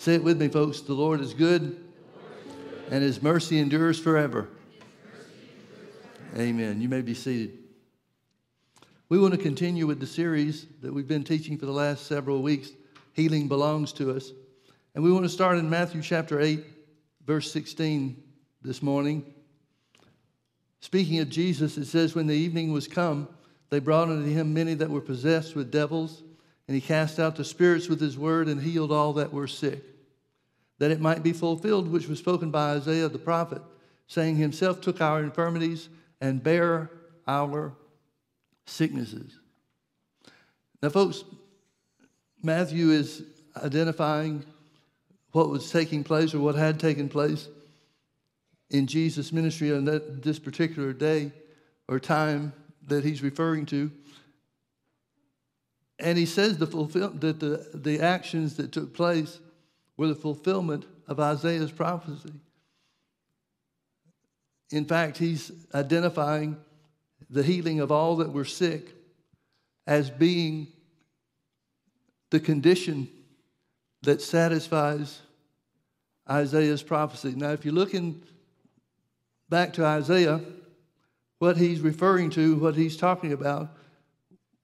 Say it with me, folks. The Lord is good, and his mercy endures forever. Amen. You may be seated. We want to continue with the series that we've been teaching for the last several weeks Healing Belongs to Us. And we want to start in Matthew chapter 8, verse 16 this morning. Speaking of Jesus, it says, When the evening was come, they brought unto him many that were possessed with devils, and he cast out the spirits with his word and healed all that were sick, that it might be fulfilled which was spoken by Isaiah the prophet, saying, Himself took our infirmities and bare our sicknesses. Now, folks, Matthew is identifying what was taking place or what had taken place in Jesus' ministry on that, this particular day or time that he's referring to. And he says the fulfill, that the, the actions that took place were the fulfillment of Isaiah's prophecy. In fact, he's identifying the healing of all that were sick as being the condition that satisfies Isaiah's prophecy. Now, if you look in back to Isaiah, what he's referring to, what he's talking about,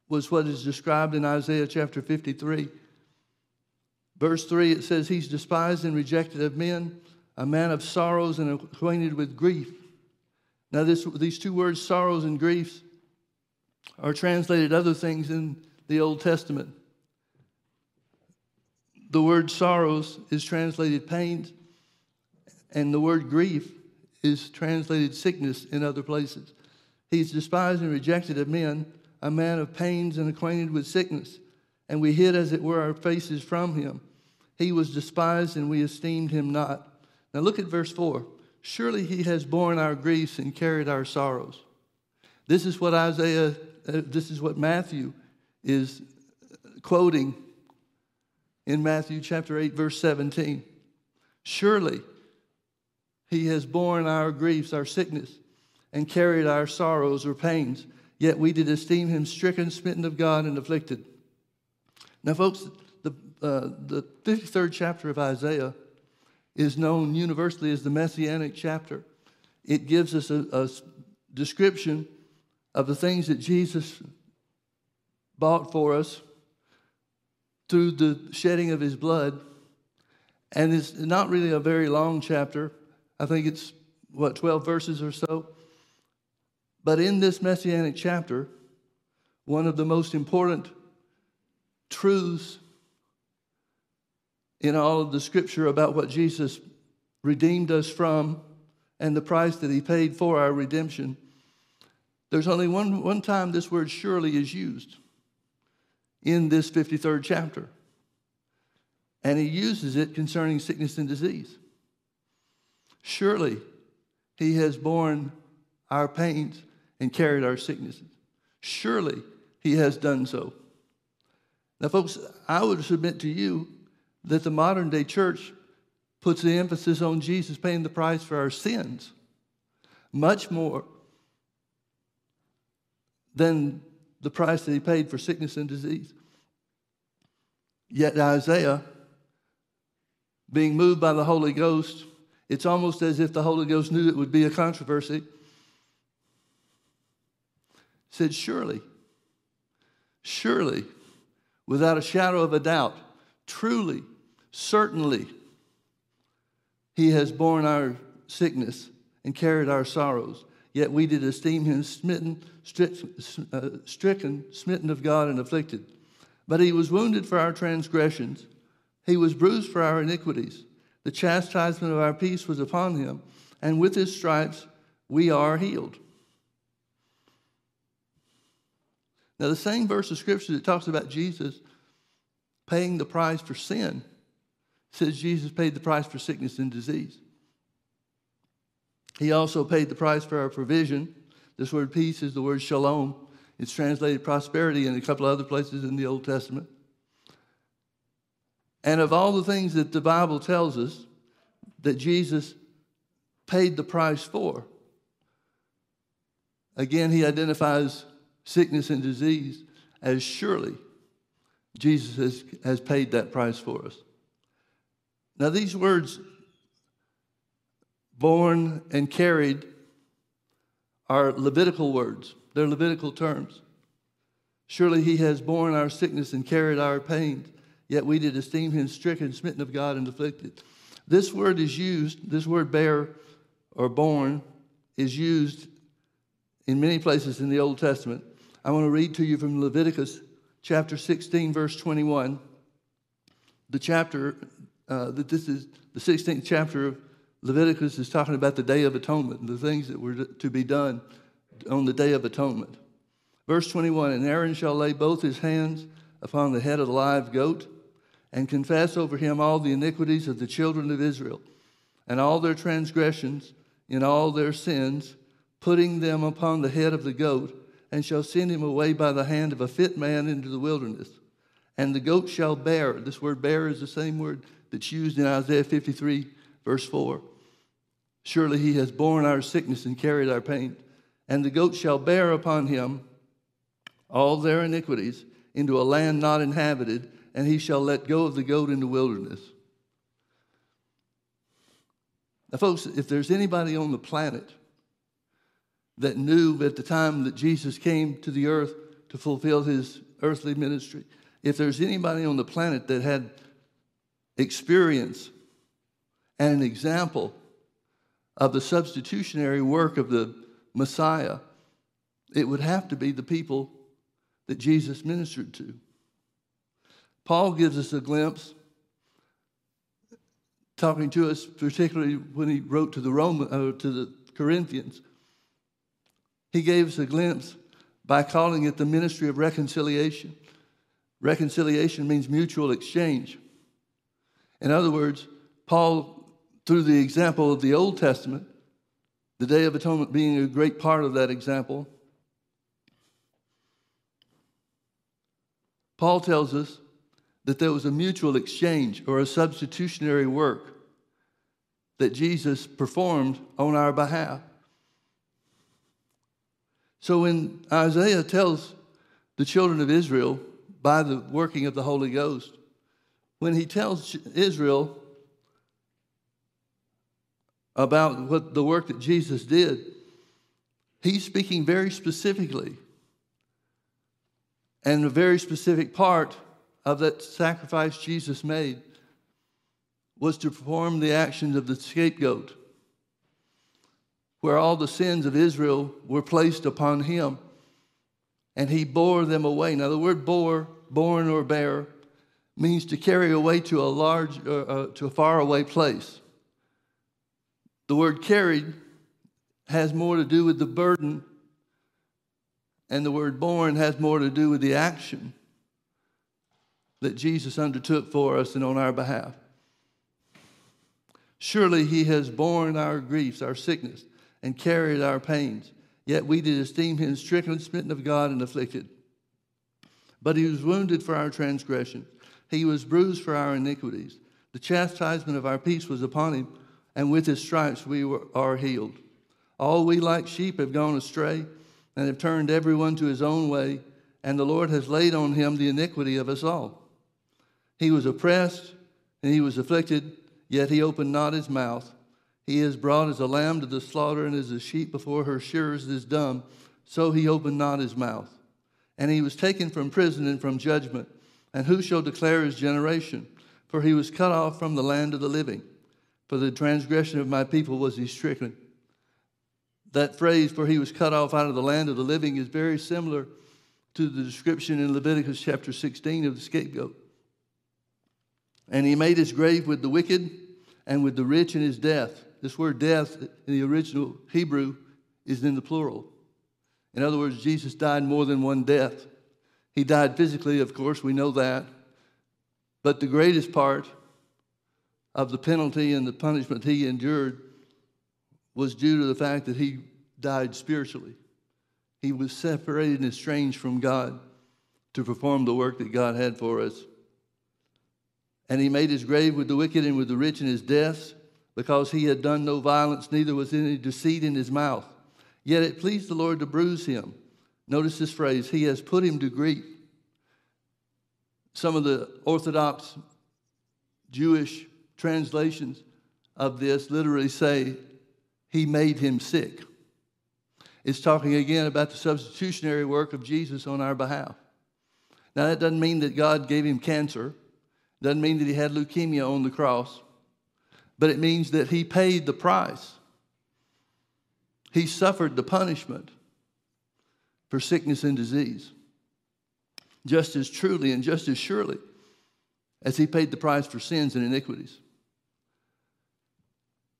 was what is described in Isaiah chapter 53. Verse 3, it says, He's despised and rejected of men, a man of sorrows and acquainted with grief. Now, this, these two words, sorrows and griefs, are translated other things in the Old Testament. The word sorrows is translated pain, and the word grief is translated sickness in other places. He's despised and rejected of men, a man of pains and acquainted with sickness. And we hid, as it were, our faces from him. He was despised, and we esteemed him not. Now look at verse 4. Surely he has borne our griefs and carried our sorrows. This is what Isaiah, uh, this is what Matthew is quoting in Matthew chapter 8, verse 17. Surely he has borne our griefs, our sickness, and carried our sorrows or pains. Yet we did esteem him stricken, smitten of God, and afflicted. Now, folks, the, uh, the 53rd chapter of Isaiah is known universally as the Messianic chapter. It gives us a, a description of the things that Jesus bought for us through the shedding of his blood. And it's not really a very long chapter. I think it's, what, 12 verses or so? But in this messianic chapter, one of the most important truths in all of the scripture about what Jesus redeemed us from and the price that he paid for our redemption, there's only one, one time this word surely is used in this 53rd chapter. And he uses it concerning sickness and disease. Surely he has borne our pains and carried our sicknesses. Surely he has done so. Now, folks, I would submit to you that the modern day church puts the emphasis on Jesus paying the price for our sins much more than the price that he paid for sickness and disease. Yet Isaiah, being moved by the Holy Ghost, it's almost as if the Holy Ghost knew it would be a controversy. Said, Surely, surely, without a shadow of a doubt, truly, certainly, he has borne our sickness and carried our sorrows. Yet we did esteem him smitten, uh, stricken, smitten of God, and afflicted. But he was wounded for our transgressions, he was bruised for our iniquities. The chastisement of our peace was upon him, and with his stripes we are healed. Now, the same verse of scripture that talks about Jesus paying the price for sin says Jesus paid the price for sickness and disease. He also paid the price for our provision. This word peace is the word shalom. It's translated prosperity in a couple of other places in the Old Testament. And of all the things that the Bible tells us that Jesus paid the price for, again, he identifies sickness and disease as surely Jesus has, has paid that price for us. Now, these words, born and carried, are Levitical words. They're Levitical terms. Surely he has borne our sickness and carried our pains, yet we did esteem him stricken, smitten of God, and afflicted. This word is used, this word bear or born is used in many places in the Old Testament. I want to read to you from Leviticus chapter 16, verse 21. The chapter uh, that this is the 16th chapter of Leviticus is talking about the Day of Atonement and the things that were to be done on the Day of Atonement. Verse 21 And Aaron shall lay both his hands upon the head of the live goat and confess over him all the iniquities of the children of Israel and all their transgressions in all their sins, putting them upon the head of the goat, and shall send him away by the hand of a fit man into the wilderness. And the goat shall bear, this word bear is the same word that's used in Isaiah 53, verse 4. Surely he has borne our sickness and carried our pain. And the goat shall bear upon him all their iniquities into a land not inhabited, and he shall let go of the goat in the wilderness. Now, folks, if there's anybody on the planet that knew at the time that Jesus came to the earth to fulfill his earthly ministry, if there's anybody on the planet that had experience and an example of the substitutionary work of the Messiah, it would have to be the people that Jesus ministered to. Paul gives us a glimpse, talking to us, particularly when he wrote to the Roman, uh, to the Corinthians. He gave us a glimpse by calling it the ministry of reconciliation. Reconciliation means mutual exchange. In other words, Paul, through the example of the Old Testament, the Day of Atonement being a great part of that example, Paul tells us that there was a mutual exchange or a substitutionary work that Jesus performed on our behalf. So when Isaiah tells the children of Israel by the working of the Holy Ghost, when he tells Israel about what the work that Jesus did, he's speaking very specifically and a very specific part of that sacrifice Jesus made was to perform the actions of the scapegoat, where all the sins of Israel were placed upon him, and he bore them away. Now, the word bore, born or bear, means to carry away to a large, uh, uh, to a faraway place. The word carried has more to do with the burden and the word born has more to do with the action that Jesus undertook for us and on our behalf. Surely he has borne our griefs, our sickness, and carried our pains. Yet we did esteem him stricken, smitten of God, and afflicted. But he was wounded for our transgression, he was bruised for our iniquities. The chastisement of our peace was upon him, and with his stripes we were, are healed. All we like sheep have gone astray and have turned everyone to his own way, and the Lord has laid on him the iniquity of us all. He was oppressed and he was afflicted, yet he opened not his mouth. He is brought as a lamb to the slaughter, and as a sheep before her shearers is dumb, so he opened not his mouth. And he was taken from prison and from judgment. And who shall declare his generation? For he was cut off from the land of the living. For the transgression of my people was he stricken. That phrase, for he was cut off out of the land of the living, is very similar to the description in Leviticus chapter 16 of the scapegoat. And he made his grave with the wicked and with the rich in his death. This word death in the original Hebrew is in the plural. In other words, Jesus died more than one death. He died physically, of course, we know that. But the greatest part of the penalty and the punishment he endured was due to the fact that he died spiritually. He was separated and estranged from God to perform the work that God had for us. And he made his grave with the wicked and with the rich in his deaths, because he had done no violence, neither was any deceit in his mouth. Yet it pleased the Lord to bruise him. Notice this phrase He has put him to grief. Some of the Orthodox Jewish translations of this literally say, He made him sick. It's talking again about the substitutionary work of Jesus on our behalf. Now, that doesn't mean that God gave him cancer, doesn't mean that he had leukemia on the cross, but it means that he paid the price. He suffered the punishment for sickness and disease just as truly and just as surely as he paid the price for sins and iniquities.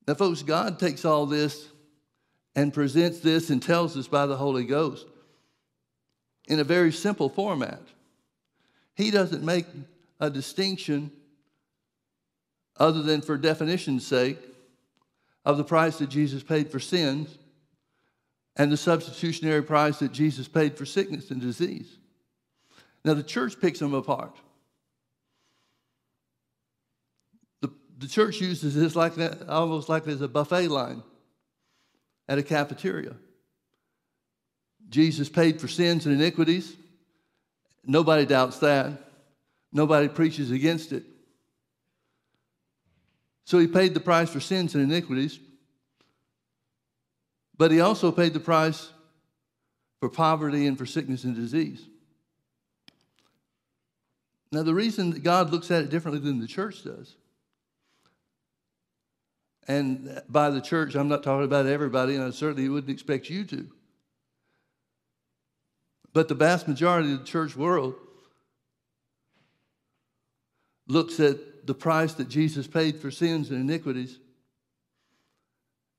Now, folks, God takes all this and presents this and tells us by the Holy Ghost in a very simple format. He doesn't make a distinction other than for definition's sake of the price that Jesus paid for sins and the substitutionary price that Jesus paid for sickness and disease. Now, the church picks them apart. The, the church uses this like that, almost like there's a buffet line at a cafeteria. Jesus paid for sins and iniquities. Nobody doubts that. Nobody preaches against it. So he paid the price for sins and iniquities, but he also paid the price for poverty and for sickness and disease. Now, the reason that God looks at it differently than the church does, and by the church, I'm not talking about everybody, and I certainly wouldn't expect you to. But the vast majority of the church world looks at the price that Jesus paid for sins and iniquities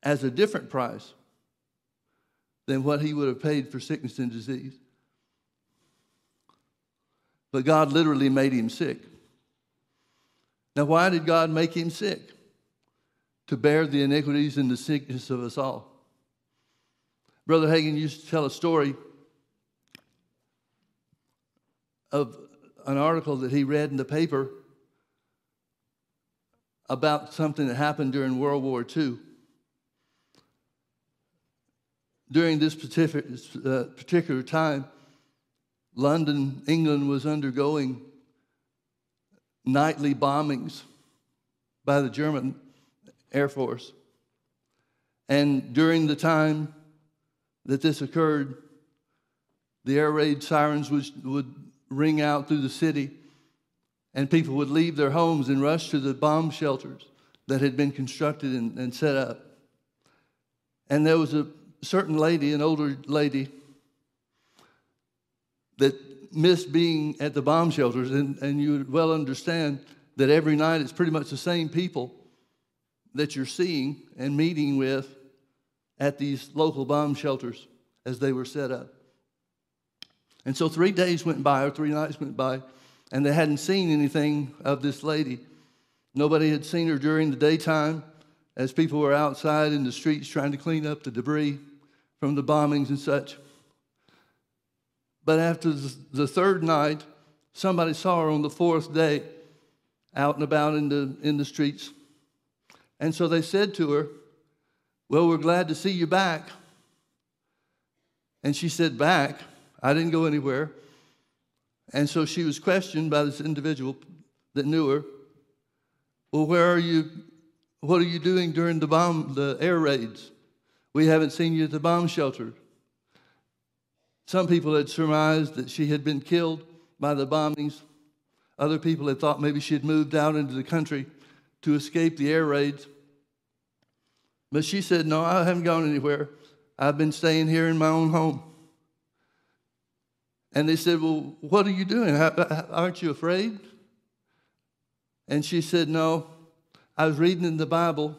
as a different price than what he would have paid for sickness and disease. But God literally made him sick. Now, why did God make him sick? To bear the iniquities and the sickness of us all. Brother Hagin used to tell a story of an article that he read in the paper about something that happened during World War II. During this particular, uh, particular time, London, England was undergoing nightly bombings by the German Air Force. And during the time that this occurred, the air raid sirens would, would ring out through the city, and people would leave their homes and rush to the bomb shelters that had been constructed and, and set up. And there was a certain lady, an older lady, that missed being at the bomb shelters, and, and you would well understand that every night it's pretty much the same people that you're seeing and meeting with at these local bomb shelters as they were set up. And so three days went by, or three nights went by, and they hadn't seen anything of this lady. Nobody had seen her during the daytime as people were outside in the streets trying to clean up the debris from the bombings and such. But after the third night, somebody saw her on the fourth day out and about in the, in the streets. And so they said to her, Well, we're glad to see you back. And she said, Back? I didn't go anywhere. And so she was questioned by this individual that knew her. Well, where are you? What are you doing during the bomb, the air raids? We haven't seen you at the bomb shelter. Some people had surmised that she had been killed by the bombings. Other people had thought maybe she had moved out into the country to escape the air raids. But she said, No, I haven't gone anywhere. I've been staying here in my own home. And they said, Well, what are you doing? Aren't you afraid? And she said, No. I was reading in the Bible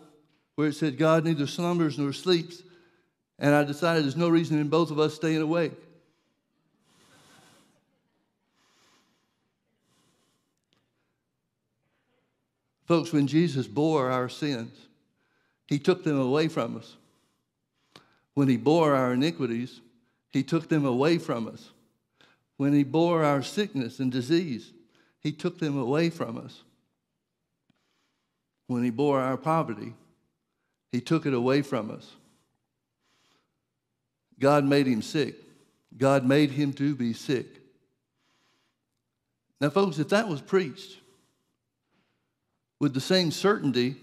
where it said, God neither slumbers nor sleeps. And I decided there's no reason in both of us staying awake. Folks, when Jesus bore our sins, he took them away from us. When he bore our iniquities, he took them away from us. When he bore our sickness and disease, he took them away from us. When he bore our poverty, he took it away from us. God made him sick. God made him to be sick. Now, folks, if that was preached, with the same certainty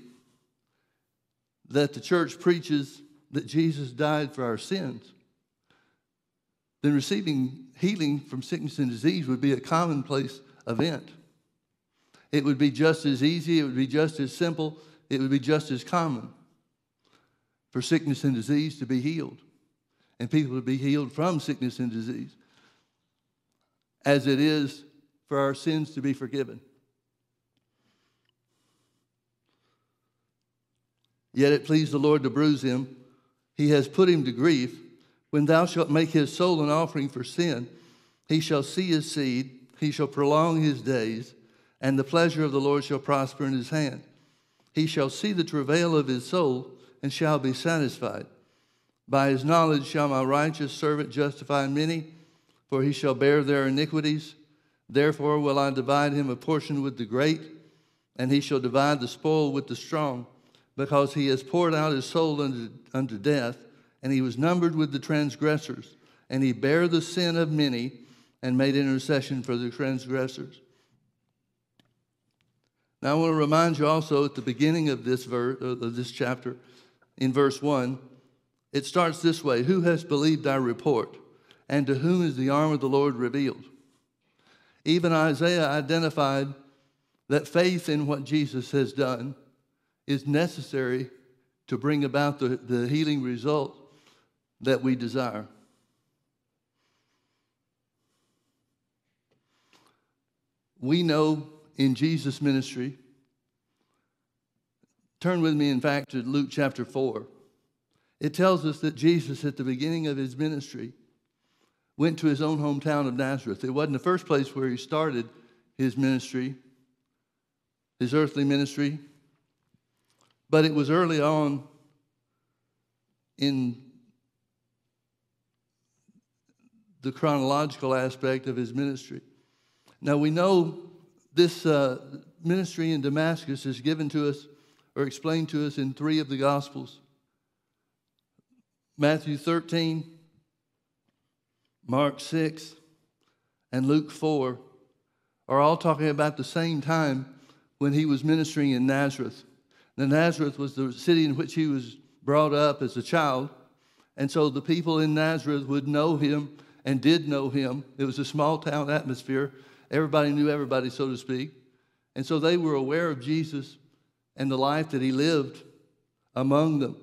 that the church preaches that Jesus died for our sins, then receiving healing from sickness and disease would be a commonplace event. It would be just as easy, it would be just as simple, it would be just as common for sickness and disease to be healed. And people to be healed from sickness and disease as it is for our sins to be forgiven. Yet it pleased the Lord to bruise him. He has put him to grief. When thou shalt make his soul an offering for sin, he shall see his seed, he shall prolong his days, and the pleasure of the Lord shall prosper in his hand. He shall see the travail of his soul and shall be satisfied. By his knowledge shall my righteous servant justify many, for he shall bear their iniquities. Therefore will I divide him a portion with the great, and he shall divide the spoil with the strong because he has poured out his soul unto, unto death, and he was numbered with the transgressors, and he bare the sin of many and made intercession for the transgressors. Now I want to remind you also at the beginning of this verse uh, of this chapter, in verse one, it starts this way: Who has believed our report, and to whom is the arm of the Lord revealed? Even Isaiah identified that faith in what Jesus has done is necessary to bring about the, the healing result that we desire. We know in Jesus' ministry, turn with me, in fact, to Luke chapter 4. It tells us that Jesus, at the beginning of his ministry, went to his own hometown of Nazareth. It wasn't the first place where he started his ministry, his earthly ministry, but it was early on in the chronological aspect of his ministry. Now we know this uh, ministry in Damascus is given to us or explained to us in three of the Gospels Matthew 13, Mark 6, and Luke 4 are all talking about the same time when he was ministering in Nazareth. Now, Nazareth was the city in which he was brought up as a child. And so the people in Nazareth would know him and did know him. It was a small town atmosphere. Everybody knew everybody, so to speak. And so they were aware of Jesus and the life that he lived among them.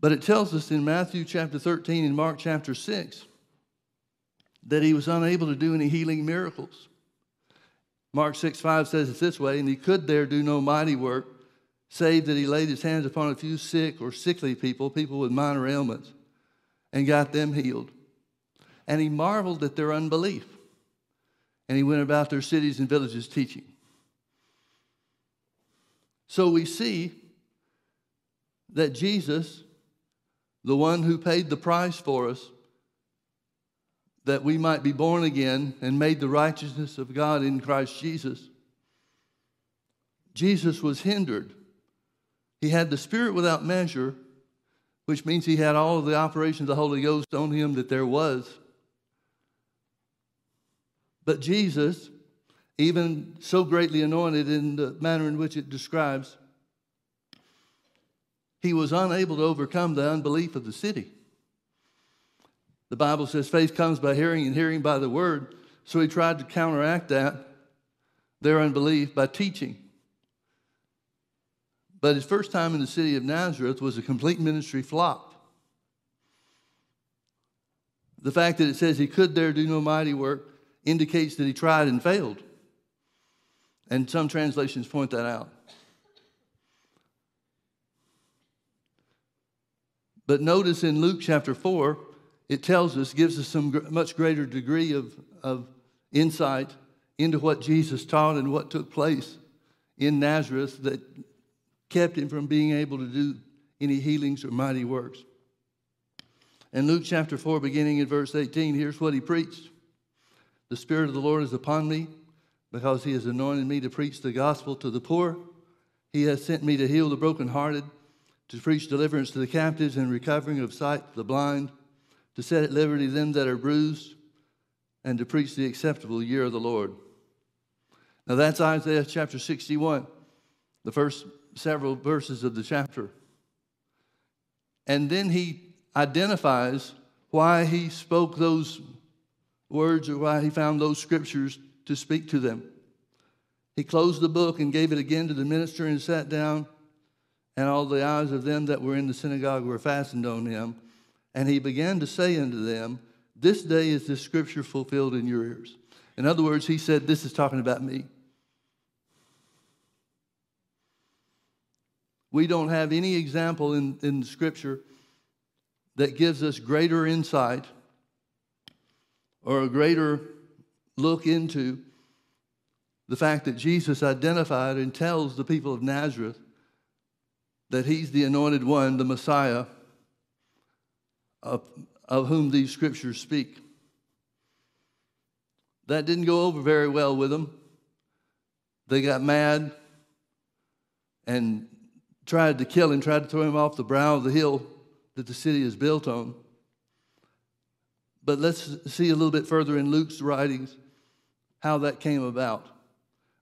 But it tells us in Matthew chapter 13 and Mark chapter 6 that he was unable to do any healing miracles. Mark 6 5 says it this way, and he could there do no mighty work save that he laid his hands upon a few sick or sickly people, people with minor ailments, and got them healed. And he marveled at their unbelief. And he went about their cities and villages teaching. So we see that Jesus, the one who paid the price for us, that we might be born again and made the righteousness of God in Christ Jesus, Jesus was hindered he had the Spirit without measure, which means he had all of the operations of the Holy Ghost on him that there was. But Jesus, even so greatly anointed in the manner in which it describes, he was unable to overcome the unbelief of the city. The Bible says faith comes by hearing and hearing by the word. So he tried to counteract that, their unbelief, by teaching. But his first time in the city of Nazareth was a complete ministry flop. The fact that it says he could there do no mighty work indicates that he tried and failed. And some translations point that out. But notice in Luke chapter 4, it tells us, gives us some much greater degree of, of insight into what Jesus taught and what took place in Nazareth that kept him from being able to do any healings or mighty works. In Luke chapter 4, beginning in verse 18, here's what he preached The Spirit of the Lord is upon me because he has anointed me to preach the gospel to the poor. He has sent me to heal the brokenhearted, to preach deliverance to the captives and recovering of sight to the blind, to set at liberty them that are bruised, and to preach the acceptable year of the Lord. Now that's Isaiah chapter 61. the first several verses of the chapter. And then he identifies why he spoke those words or why he found those scriptures to speak to them. He closed the book and gave it again to the minister and sat down, and all the eyes of them that were in the synagogue were fastened on him. And he began to say unto them, This day is this scripture fulfilled in your ears. In other words, he said, This is talking about me. We don't have any example in, in Scripture that gives us greater insight or a greater look into the fact that Jesus identified and tells the people of Nazareth that he's the anointed one, the Messiah, of, of whom these scriptures speak. That didn't go over very well with them. They got mad and tried to kill him, tried to throw him off the brow of the hill that the city is built on. But let's see a little bit further in Luke's writings how that came about.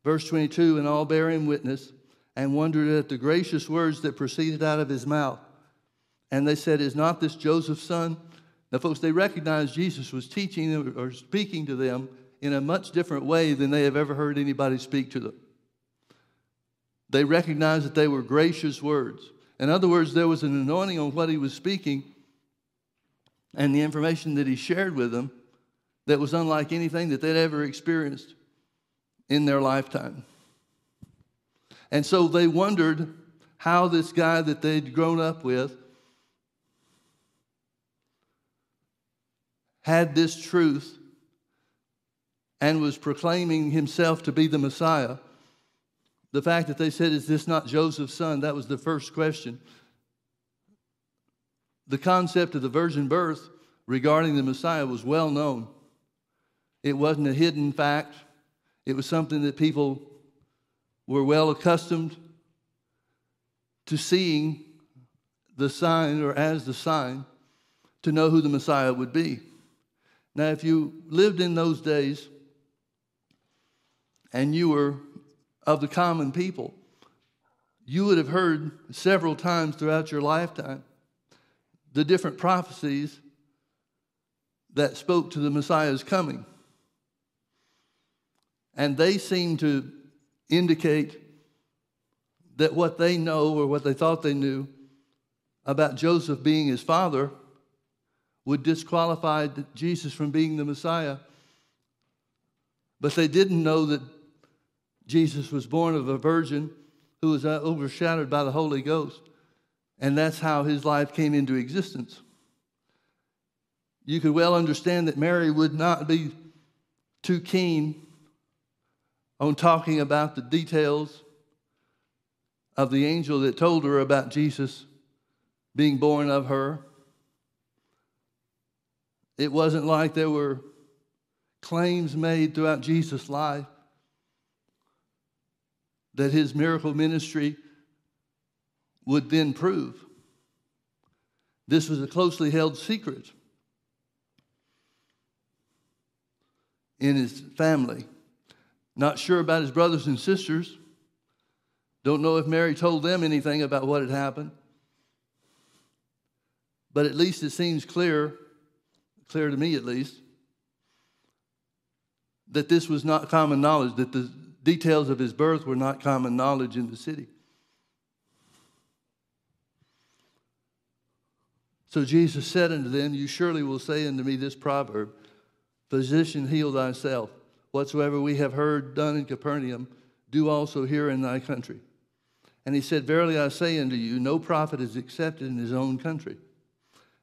Verse 22 And all bear him witness and wondered at the gracious words that proceeded out of his mouth. And they said, Is not this Joseph's son? Now, folks, they recognized Jesus was teaching them or speaking to them in a much different way than they have ever heard anybody speak to them. They recognized that they were gracious words. In other words, there was an anointing on what he was speaking and the information that he shared with them that was unlike anything that they'd ever experienced in their lifetime. And so they wondered how this guy that they'd grown up with had this truth and was proclaiming himself to be the Messiah the fact that they said, Is this not Joseph's son? That was the first question. The concept of the virgin birth regarding the Messiah was well known. It wasn't a hidden fact, it was something that people were well accustomed to seeing the sign or as the sign to know who the Messiah would be. Now, if you lived in those days and you were of the common people. You would have heard several times throughout your lifetime the different prophecies that spoke to the Messiah's coming. And they seem to indicate that what they know or what they thought they knew about Joseph being his father would disqualify Jesus from being the Messiah. But they didn't know that Jesus was born of a virgin who was overshadowed by the Holy Ghost. And that's how his life came into existence. You could well understand that Mary would not be too keen on talking about the details of the angel that told her about Jesus being born of her. It wasn't like there were claims made throughout Jesus' life that his miracle ministry would then prove. This was a closely held secret in his family. Not sure about his brothers and sisters. Don't know if Mary told them anything about what had happened. But at least it seems clear, clear to me at least, that this was not common knowledge, that the details of his birth were not common knowledge in the city. So Jesus said unto them, You surely will say unto me this proverb Physician, heal thyself. Whatsoever we have heard done in Capernaum, do also here in thy country. And he said, Verily I say unto you, no prophet is accepted in his own country.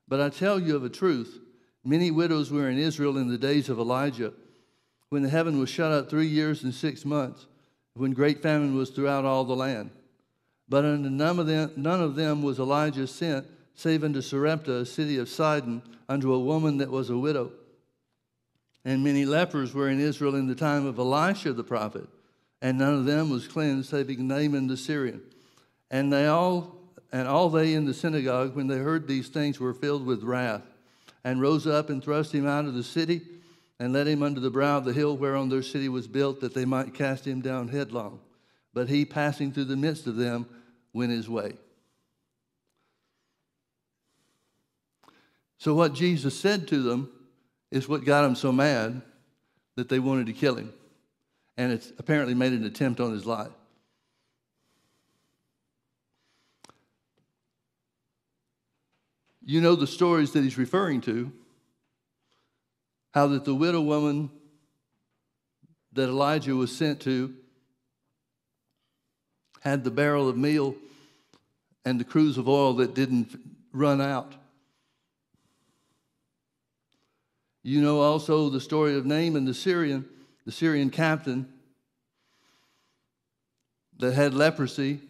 But I tell you of a truth, many widows were in Israel in the days of Elijah when the heaven was shut up three years and six months, when great famine was throughout all the land. But unto none of them, none of them was Elijah sent, save unto Sarepta, a city of Sidon, unto a woman that was a widow. And many lepers were in Israel in the time of Elisha the prophet, and none of them was cleansed, saving Naaman the Syrian. And they all and all they in the synagogue, when they heard these things, were filled with wrath, and rose up and thrust him out of the city and led him under the brow of the hill whereon their city was built, that they might cast him down headlong. but he, passing through the midst of them, went his way. So, what Jesus said to them is what got them so mad that they wanted to kill him. And it's apparently made an attempt on his life. You know the stories that he's referring to. How that the widow woman that Elijah was sent to had the barrel of meal and the cruse of oil that didn't run out. You know also the story of Naaman the Syrian, the Syrian captain that had leprosy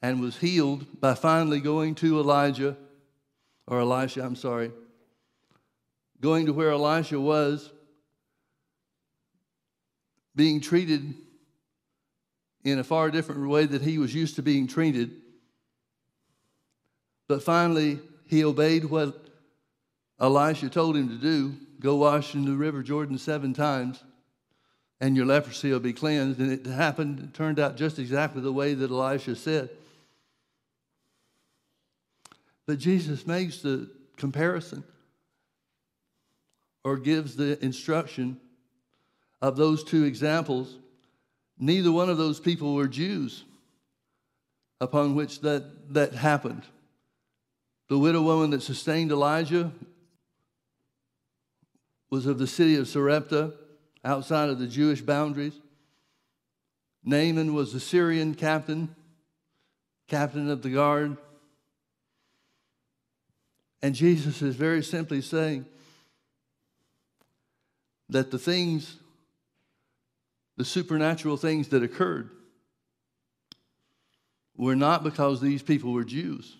and was healed by finally going to Elijah, or Elisha, I'm sorry, going to where Elisha was, being treated in a far different way that he was used to being treated. But finally, he obeyed what Elisha told him to do go wash in the river Jordan seven times, and your leprosy will be cleansed. And it happened, it turned out just exactly the way that Elisha said. But Jesus makes the comparison or gives the instruction of those two examples. Neither one of those people were Jews upon which that, that happened. The widow woman that sustained Elijah was of the city of Sarepta, outside of the Jewish boundaries. Naaman was the Syrian captain, captain of the guard. And Jesus is very simply saying that the things, the supernatural things that occurred, were not because these people were Jews.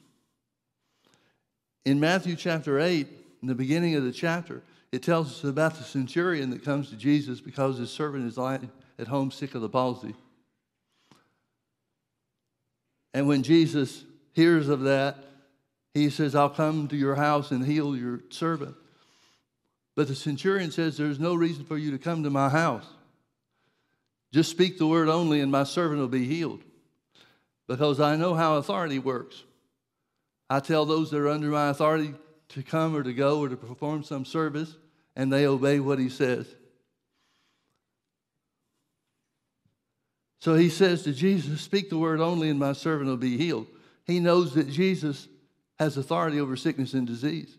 In Matthew chapter 8, in the beginning of the chapter, it tells us about the centurion that comes to Jesus because his servant is lying at home sick of the palsy. And when Jesus hears of that, he says, I'll come to your house and heal your servant. But the centurion says, There's no reason for you to come to my house. Just speak the word only, and my servant will be healed. Because I know how authority works. I tell those that are under my authority to come or to go or to perform some service and they obey what he says. So he says to Jesus, Speak the word only, and my servant will be healed. He knows that Jesus has authority over sickness and disease.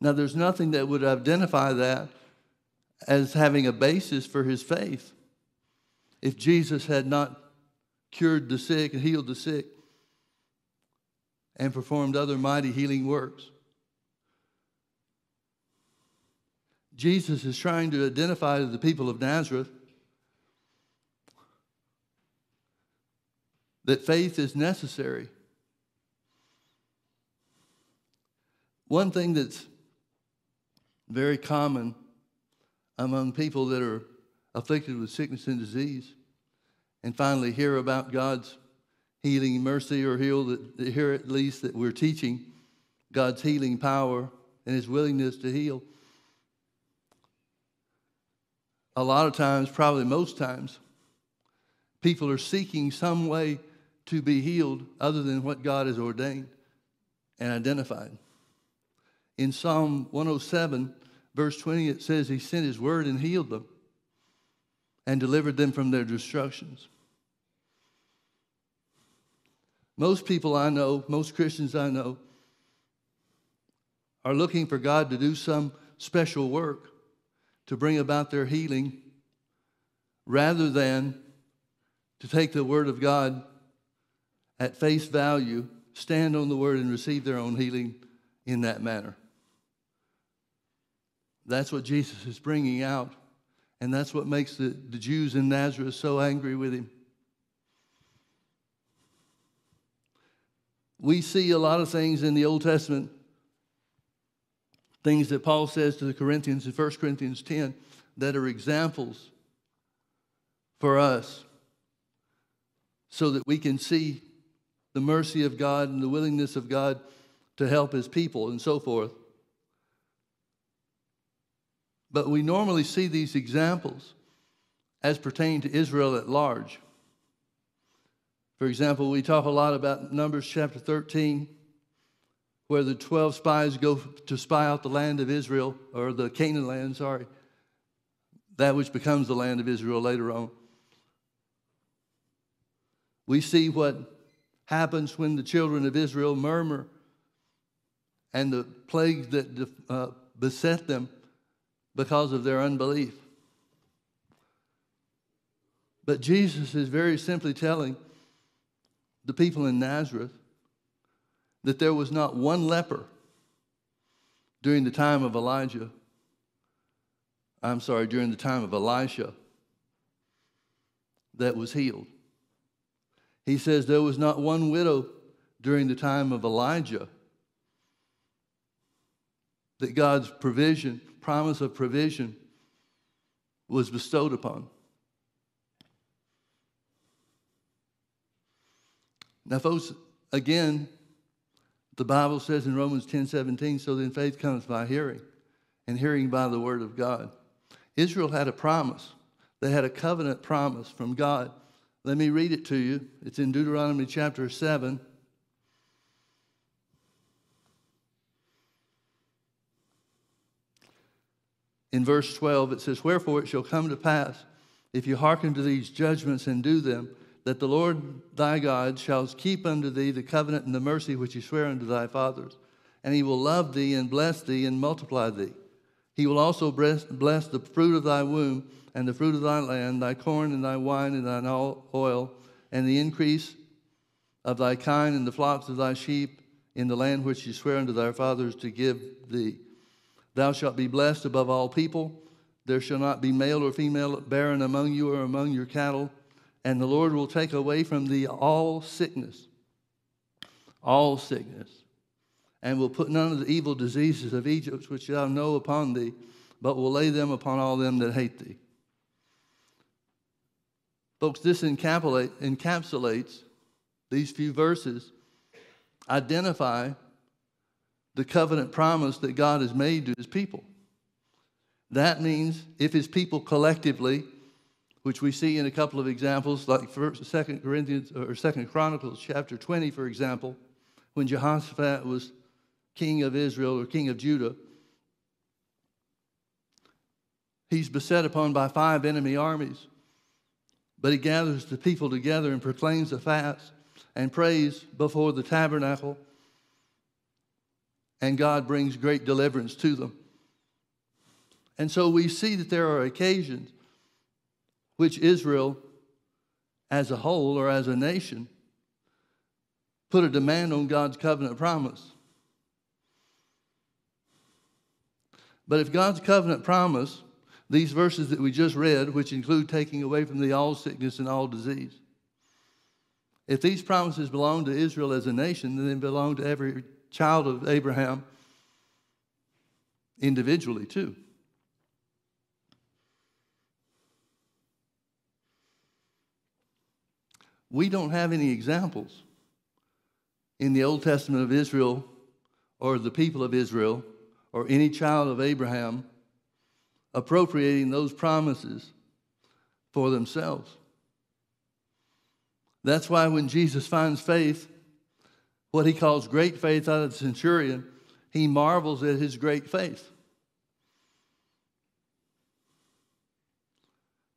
Now, there's nothing that would identify that as having a basis for his faith if Jesus had not cured the sick and healed the sick and performed other mighty healing works. Jesus is trying to identify to the people of Nazareth that faith is necessary. One thing that's very common among people that are afflicted with sickness and disease and finally hear about God's healing mercy or heal that hear at least that we're teaching God's healing power and his willingness to heal a lot of times, probably most times, people are seeking some way to be healed other than what God has ordained and identified. In Psalm 107, verse 20, it says, He sent His word and healed them and delivered them from their destructions. Most people I know, most Christians I know, are looking for God to do some special work to bring about their healing rather than to take the Word of God at face value, stand on the Word, and receive their own healing in that manner. That's what Jesus is bringing out, and that's what makes the, the Jews in Nazareth so angry with him. We see a lot of things in the Old Testament things that Paul says to the Corinthians in 1 Corinthians 10 that are examples for us so that we can see the mercy of God and the willingness of God to help his people and so forth. But we normally see these examples as pertaining to Israel at large. For example, we talk a lot about Numbers chapter 13, where the 12 spies go to spy out the land of Israel, or the Canaan land, sorry, that which becomes the land of Israel later on. We see what happens when the children of Israel murmur and the plagues that uh, beset them because of their unbelief. But Jesus is very simply telling the people in Nazareth that there was not one leper during the time of Elijah. I'm sorry, during the time of Elisha that was healed. He says there was not one widow during the time of Elijah that God's provision, promise of provision, was bestowed upon. Now, folks, again, the Bible says in Romans 10 17, so then faith comes by hearing, and hearing by the word of God. Israel had a promise, they had a covenant promise from God let me read it to you. It's in Deuteronomy chapter 7. In verse 12, it says, Wherefore it shall come to pass, if you hearken to these judgments and do them, that the Lord thy God shall keep unto thee the covenant and the mercy which he sware unto thy fathers. And he will love thee and bless thee and multiply thee. He will also bless the fruit of thy womb and the fruit of thy land, thy corn and thy wine and thine oil, and the increase of thy kind and the flocks of thy sheep in the land which he sware unto thy fathers to give thee. Thou shalt be blessed above all people. There shall not be male or female barren among you or among your cattle. And the Lord will take away from thee all sickness, all sickness, and will put none of the evil diseases of Egypt which thou know upon thee, but will lay them upon all them that hate thee. Folks, this encapsulates these few verses, identify the covenant promise that God has made to his people. That means if his people collectively, which we see in a couple of examples, like First, Second Corinthians or Second Chronicles chapter 20, for example, when Jehoshaphat was king of Israel or king of Judah, he's beset upon by five enemy armies. But he gathers the people together and proclaims a fast and prays before the tabernacle. And God brings great deliverance to them. And so we see that there are occasions which Israel, as a whole or as a nation, put a demand on God's covenant promise. But if God's covenant promise these verses that we just read, which include taking away from the all sickness and all disease. If these promises belong to Israel as a nation, then they belong to every child of Abraham individually, too. We don't have any examples in the Old Testament of Israel or the people of Israel or any child of Abraham appropriating those promises for themselves. That's why when Jesus finds faith, what he calls great faith out of the centurion, he marvels at his great faith.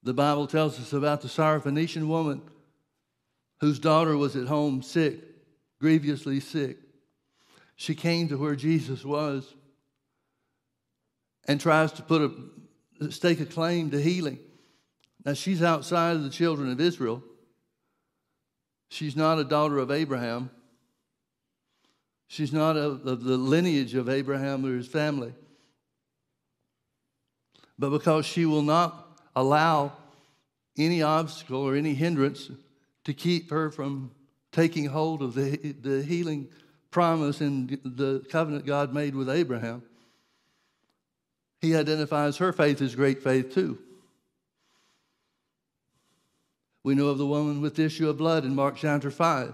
The Bible tells us about the Syrophoenician woman whose daughter was at home sick, grievously sick. She came to where Jesus was and tries to put a stake a claim to healing. Now, she's outside of the children of Israel. She's not a daughter of Abraham. She's not of, the lineage of Abraham or his family. But because she will not allow any obstacle or any hindrance to keep her from taking hold of the, the healing promise and the covenant God made with Abraham, he identifies her faith as great faith too. We know of the woman with the issue of blood in Mark chapter 5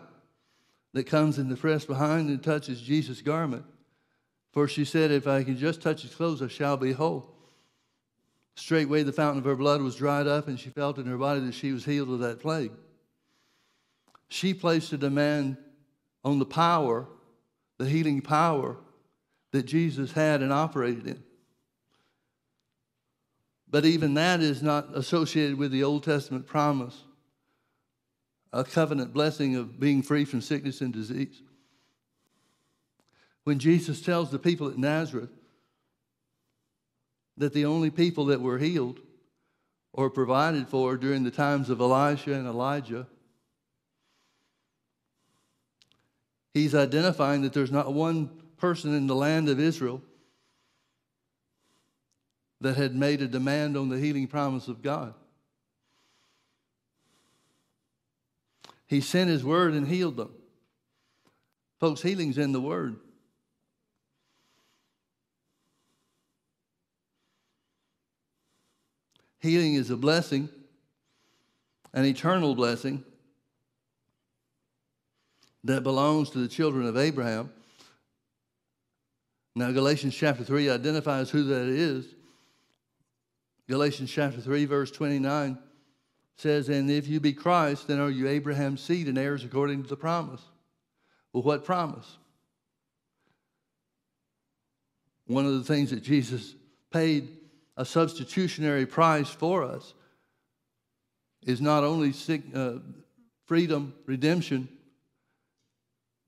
that comes in the press behind and touches Jesus' garment. For she said, If I can just touch his clothes, I shall be whole. Straightway the fountain of her blood was dried up, and she felt in her body that she was healed of that plague. She placed a demand on the power, the healing power that Jesus had and operated in. But even that is not associated with the Old Testament promise, a covenant blessing of being free from sickness and disease. When Jesus tells the people at Nazareth, that the only people that were healed or provided for during the times of Elisha and Elijah, he's identifying that there's not one person in the land of Israel that had made a demand on the healing promise of God. He sent his word and healed them. Folks, healing's in the word. Healing is a blessing, an eternal blessing that belongs to the children of Abraham. Now, Galatians chapter 3 identifies who that is. Galatians chapter 3, verse 29 says, And if you be Christ, then are you Abraham's seed and heirs according to the promise. Well, what promise? One of the things that Jesus paid a substitutionary price for us is not only uh, freedom, redemption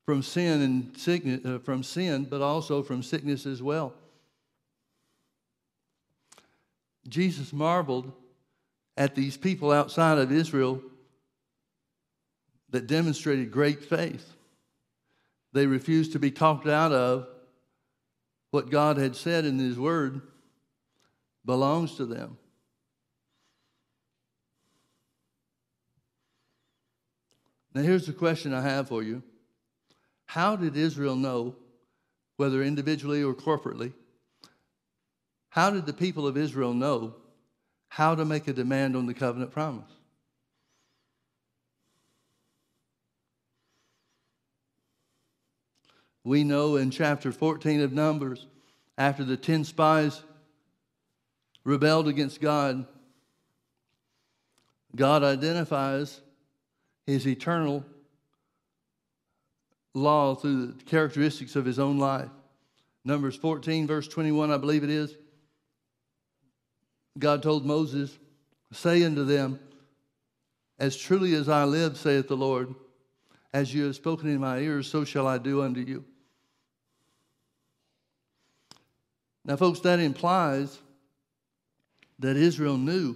from sin and sickness, uh, from sin, but also from sickness as well. Jesus marveled at these people outside of Israel that demonstrated great faith. They refused to be talked out of what God had said in His Word belongs to them. Now, here's the question I have for you How did Israel know, whether individually or corporately, how did the people of Israel know how to make a demand on the covenant promise? We know in chapter 14 of Numbers, after the 10 spies rebelled against God, God identifies his eternal law through the characteristics of his own life. Numbers 14, verse 21, I believe it is. God told Moses, Say unto them, As truly as I live, saith the Lord, as you have spoken in my ears, so shall I do unto you. Now, folks, that implies that Israel knew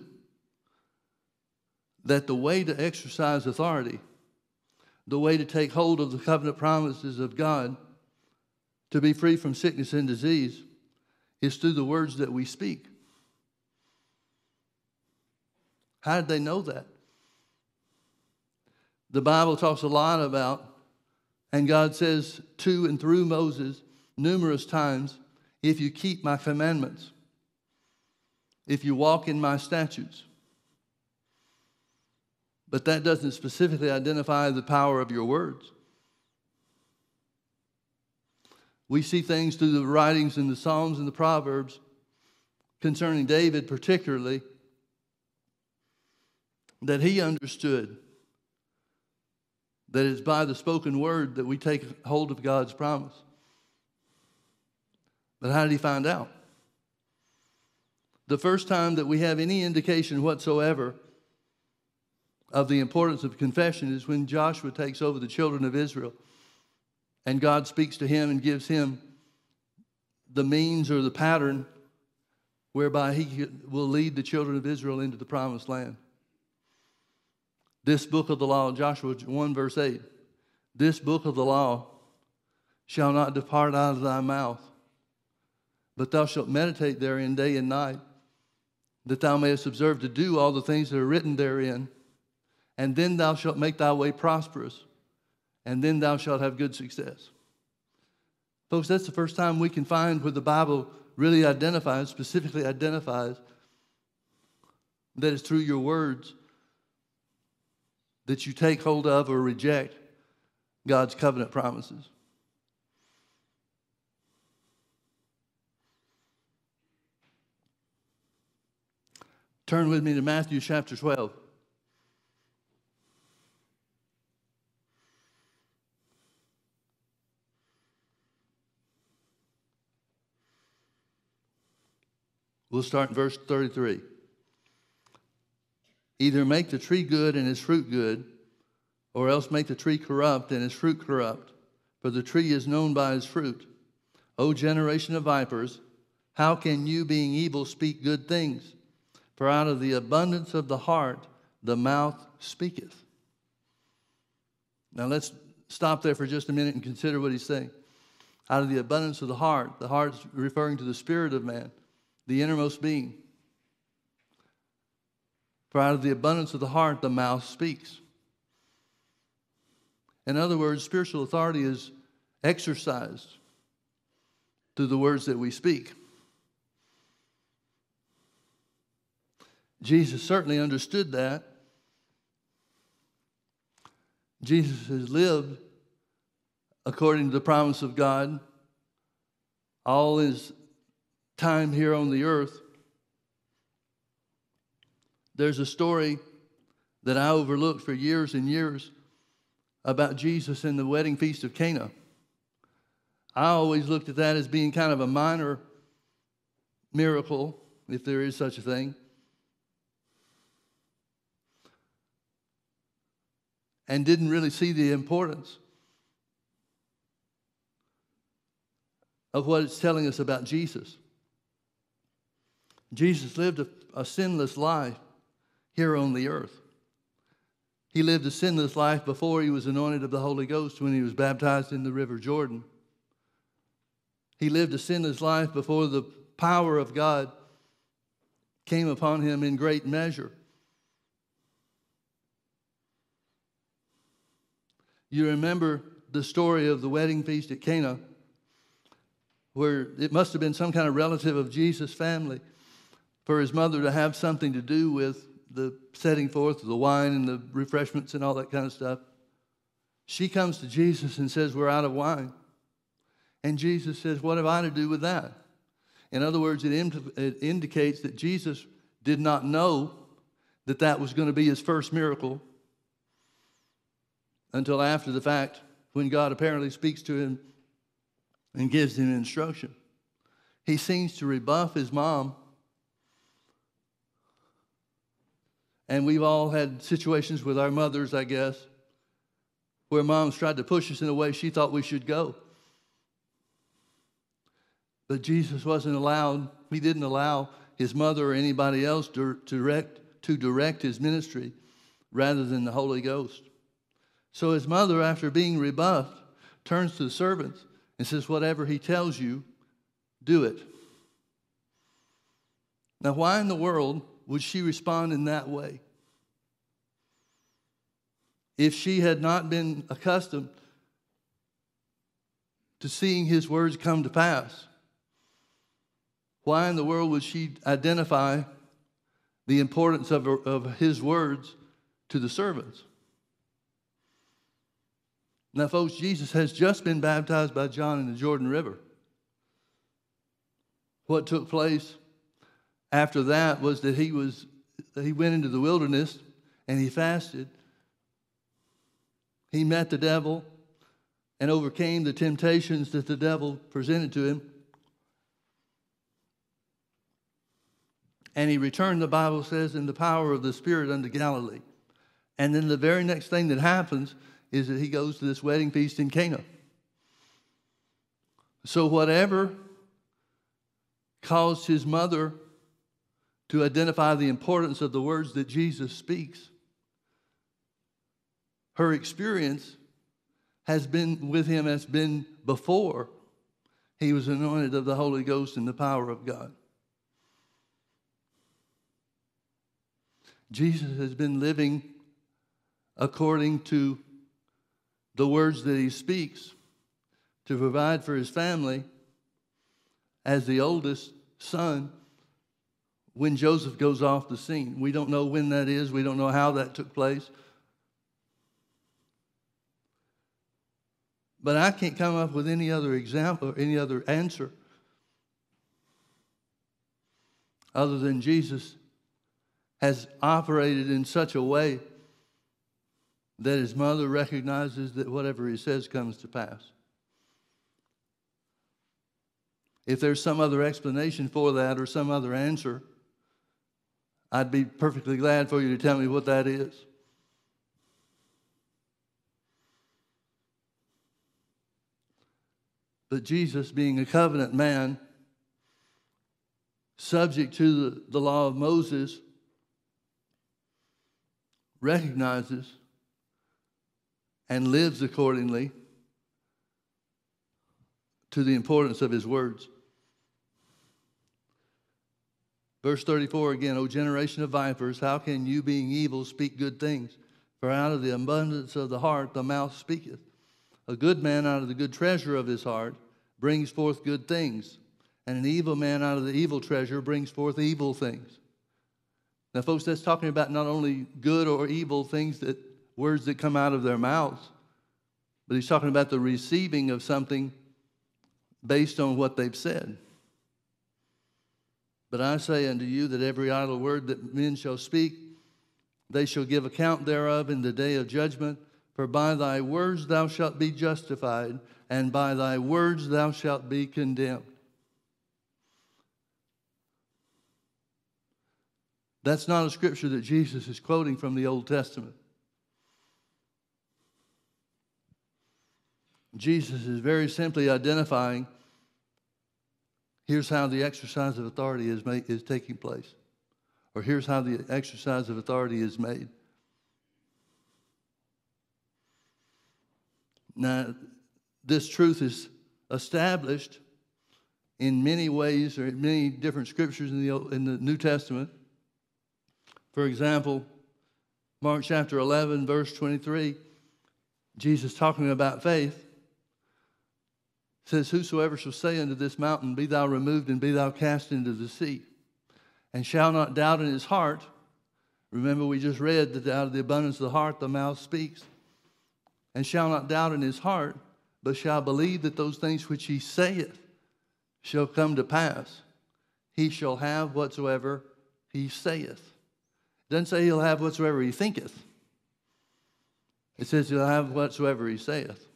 that the way to exercise authority, the way to take hold of the covenant promises of God, to be free from sickness and disease, is through the words that we speak. How did they know that? The Bible talks a lot about, and God says to and through Moses numerous times, if you keep my commandments if you walk in my statutes. But that doesn't specifically identify the power of your words. We see things through the writings in the Psalms and the Proverbs concerning David, particularly, that he understood that it's by the spoken word that we take hold of God's promise. But how did he find out? the first time that we have any indication whatsoever of the importance of confession is when Joshua takes over the children of Israel and God speaks to him and gives him the means or the pattern whereby he will lead the children of Israel into the promised land. This book of the law, Joshua 1, verse 8, this book of the law shall not depart out of thy mouth, but thou shalt meditate therein day and night that thou mayest observe to do all the things that are written therein. And then thou shalt make thy way prosperous, and then thou shalt have good success. Folks, that's the first time we can find where the Bible really identifies, specifically identifies, that it's through your words that you take hold of or reject God's covenant promises. Turn with me to Matthew chapter 12. We'll start in verse 33. Either make the tree good and its fruit good, or else make the tree corrupt and its fruit corrupt. For the tree is known by its fruit. O generation of vipers, how can you, being evil, speak good things? For out of the abundance of the heart, the mouth speaketh. Now let's stop there for just a minute and consider what he's saying. Out of the abundance of the heart, the heart is referring to the spirit of man the innermost being. For out of the abundance of the heart, the mouth speaks. In other words, spiritual authority is exercised through the words that we speak. Jesus certainly understood that. Jesus has lived according to the promise of God all his time here on the earth, there's a story that I overlooked for years and years about Jesus and the wedding feast of Cana. I always looked at that as being kind of a minor miracle, if there is such a thing. And didn't really see the importance of what it's telling us about Jesus. Jesus lived a, a sinless life here on the earth. He lived a sinless life before he was anointed of the Holy Ghost when he was baptized in the River Jordan. He lived a sinless life before the power of God came upon him in great measure. You remember the story of the wedding feast at Cana, where it must have been some kind of relative of Jesus' family for his mother to have something to do with the setting forth of the wine and the refreshments and all that kind of stuff. She comes to Jesus and says, We're out of wine. And Jesus says, What have I to do with that? In other words, it, it indicates that Jesus did not know that that was going to be his first miracle until after the fact when God apparently speaks to him and gives him instruction. He seems to rebuff his mom And we've all had situations with our mothers, I guess, where moms tried to push us in a way she thought we should go. But Jesus wasn't allowed, he didn't allow his mother or anybody else to direct, to direct his ministry rather than the Holy Ghost. So his mother, after being rebuffed, turns to the servants and says, Whatever he tells you, do it. Now, why in the world would she respond in that way? If she had not been accustomed to seeing his words come to pass, why in the world would she identify the importance of, of his words to the servants? Now, folks, Jesus has just been baptized by John in the Jordan River. What took place after that was that he was he went into the wilderness and he fasted. He met the devil and overcame the temptations that the devil presented to him. And he returned, the Bible says, in the power of the Spirit unto Galilee. And then the very next thing that happens is that he goes to this wedding feast in Cana. So, whatever caused his mother to identify the importance of the words that Jesus speaks. Her experience has been with him has been before he was anointed of the Holy Ghost and the power of God. Jesus has been living according to the words that he speaks to provide for his family as the oldest son when Joseph goes off the scene. We don't know when that is, we don't know how that took place. But I can't come up with any other example or any other answer other than Jesus has operated in such a way that his mother recognizes that whatever he says comes to pass. If there's some other explanation for that or some other answer, I'd be perfectly glad for you to tell me what that is. But Jesus, being a covenant man, subject to the, the law of Moses, recognizes and lives accordingly to the importance of his words. Verse 34 again, O generation of vipers, how can you, being evil, speak good things? For out of the abundance of the heart the mouth speaketh. A good man out of the good treasure of his heart brings forth good things, and an evil man out of the evil treasure brings forth evil things. Now, folks, that's talking about not only good or evil things that words that come out of their mouths, but he's talking about the receiving of something based on what they've said. But I say unto you that every idle word that men shall speak, they shall give account thereof in the day of judgment. For by thy words thou shalt be justified, and by thy words thou shalt be condemned. That's not a scripture that Jesus is quoting from the Old Testament. Jesus is very simply identifying here's how the exercise of authority is, made, is taking place, or here's how the exercise of authority is made. Now, this truth is established in many ways or in many different scriptures in the, in the New Testament. For example, Mark chapter 11, verse 23, Jesus talking about faith says, Whosoever shall say unto this mountain, Be thou removed and be thou cast into the sea, and shall not doubt in his heart. Remember, we just read that out of the abundance of the heart the mouth speaks. And shall not doubt in his heart, but shall believe that those things which he saith shall come to pass. He shall have whatsoever he saith. It doesn't say he'll have whatsoever he thinketh. It says he'll have whatsoever he saith.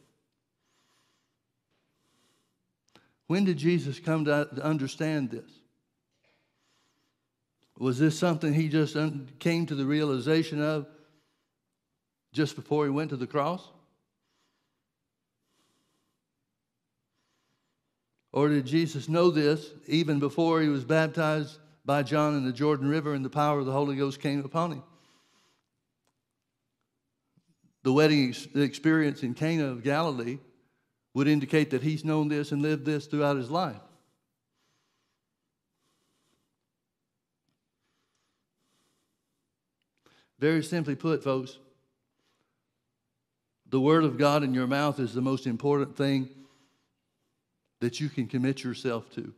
When did Jesus come to understand this? Was this something he just came to the realization of just before he went to the cross? Or did Jesus know this even before he was baptized by John in the Jordan River and the power of the Holy Ghost came upon him? The wedding experience in Cana of Galilee would indicate that he's known this and lived this throughout his life. Very simply put, folks, the Word of God in your mouth is the most important thing that you can commit yourself to.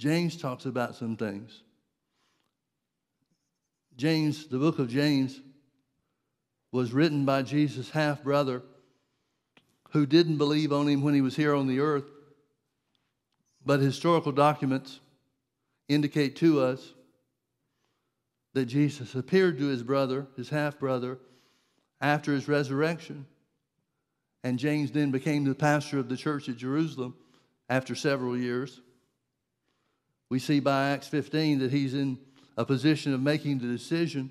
James talks about some things. James, the book of James, was written by Jesus' half brother who didn't believe on him when he was here on the earth. But historical documents indicate to us that Jesus appeared to his brother, his half brother, after his resurrection. And James then became the pastor of the church at Jerusalem after several years. We see by Acts 15 that he's in a position of making the decision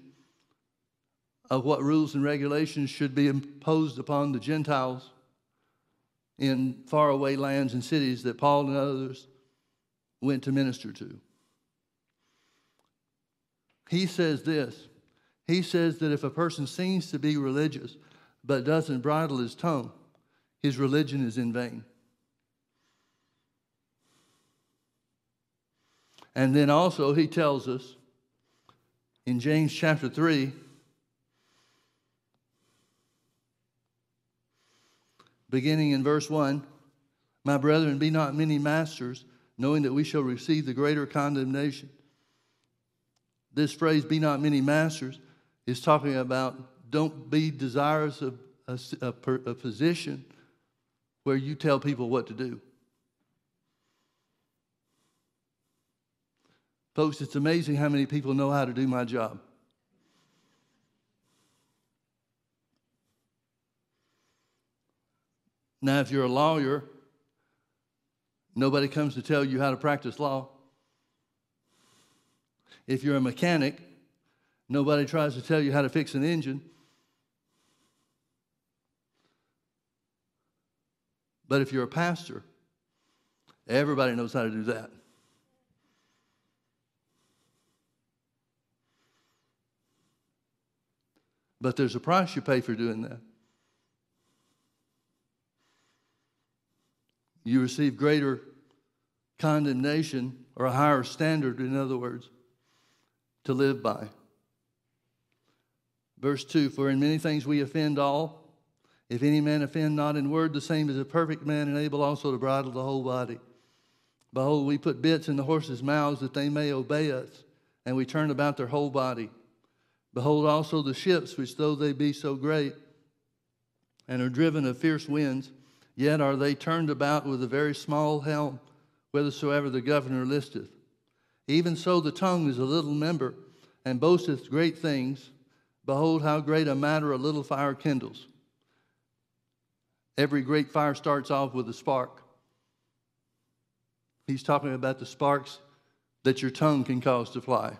of what rules and regulations should be imposed upon the Gentiles in faraway lands and cities that Paul and others went to minister to. He says this He says that if a person seems to be religious but doesn't bridle his tongue, his religion is in vain. And then also, he tells us in James chapter 3, beginning in verse 1 My brethren, be not many masters, knowing that we shall receive the greater condemnation. This phrase, be not many masters, is talking about don't be desirous of a, a, a position where you tell people what to do. Folks, it's amazing how many people know how to do my job. Now, if you're a lawyer, nobody comes to tell you how to practice law. If you're a mechanic, nobody tries to tell you how to fix an engine. But if you're a pastor, everybody knows how to do that. But there's a price you pay for doing that. You receive greater condemnation or a higher standard, in other words, to live by. Verse 2 For in many things we offend all. If any man offend not in word, the same is a perfect man and able also to bridle the whole body. Behold, we put bits in the horses' mouths that they may obey us, and we turn about their whole body. Behold also the ships, which though they be so great, and are driven of fierce winds, yet are they turned about with a very small helm, whithersoever the governor listeth. Even so the tongue is a little member, and boasteth great things. Behold, how great a matter a little fire kindles. Every great fire starts off with a spark. He's talking about the sparks that your tongue can cause to fly.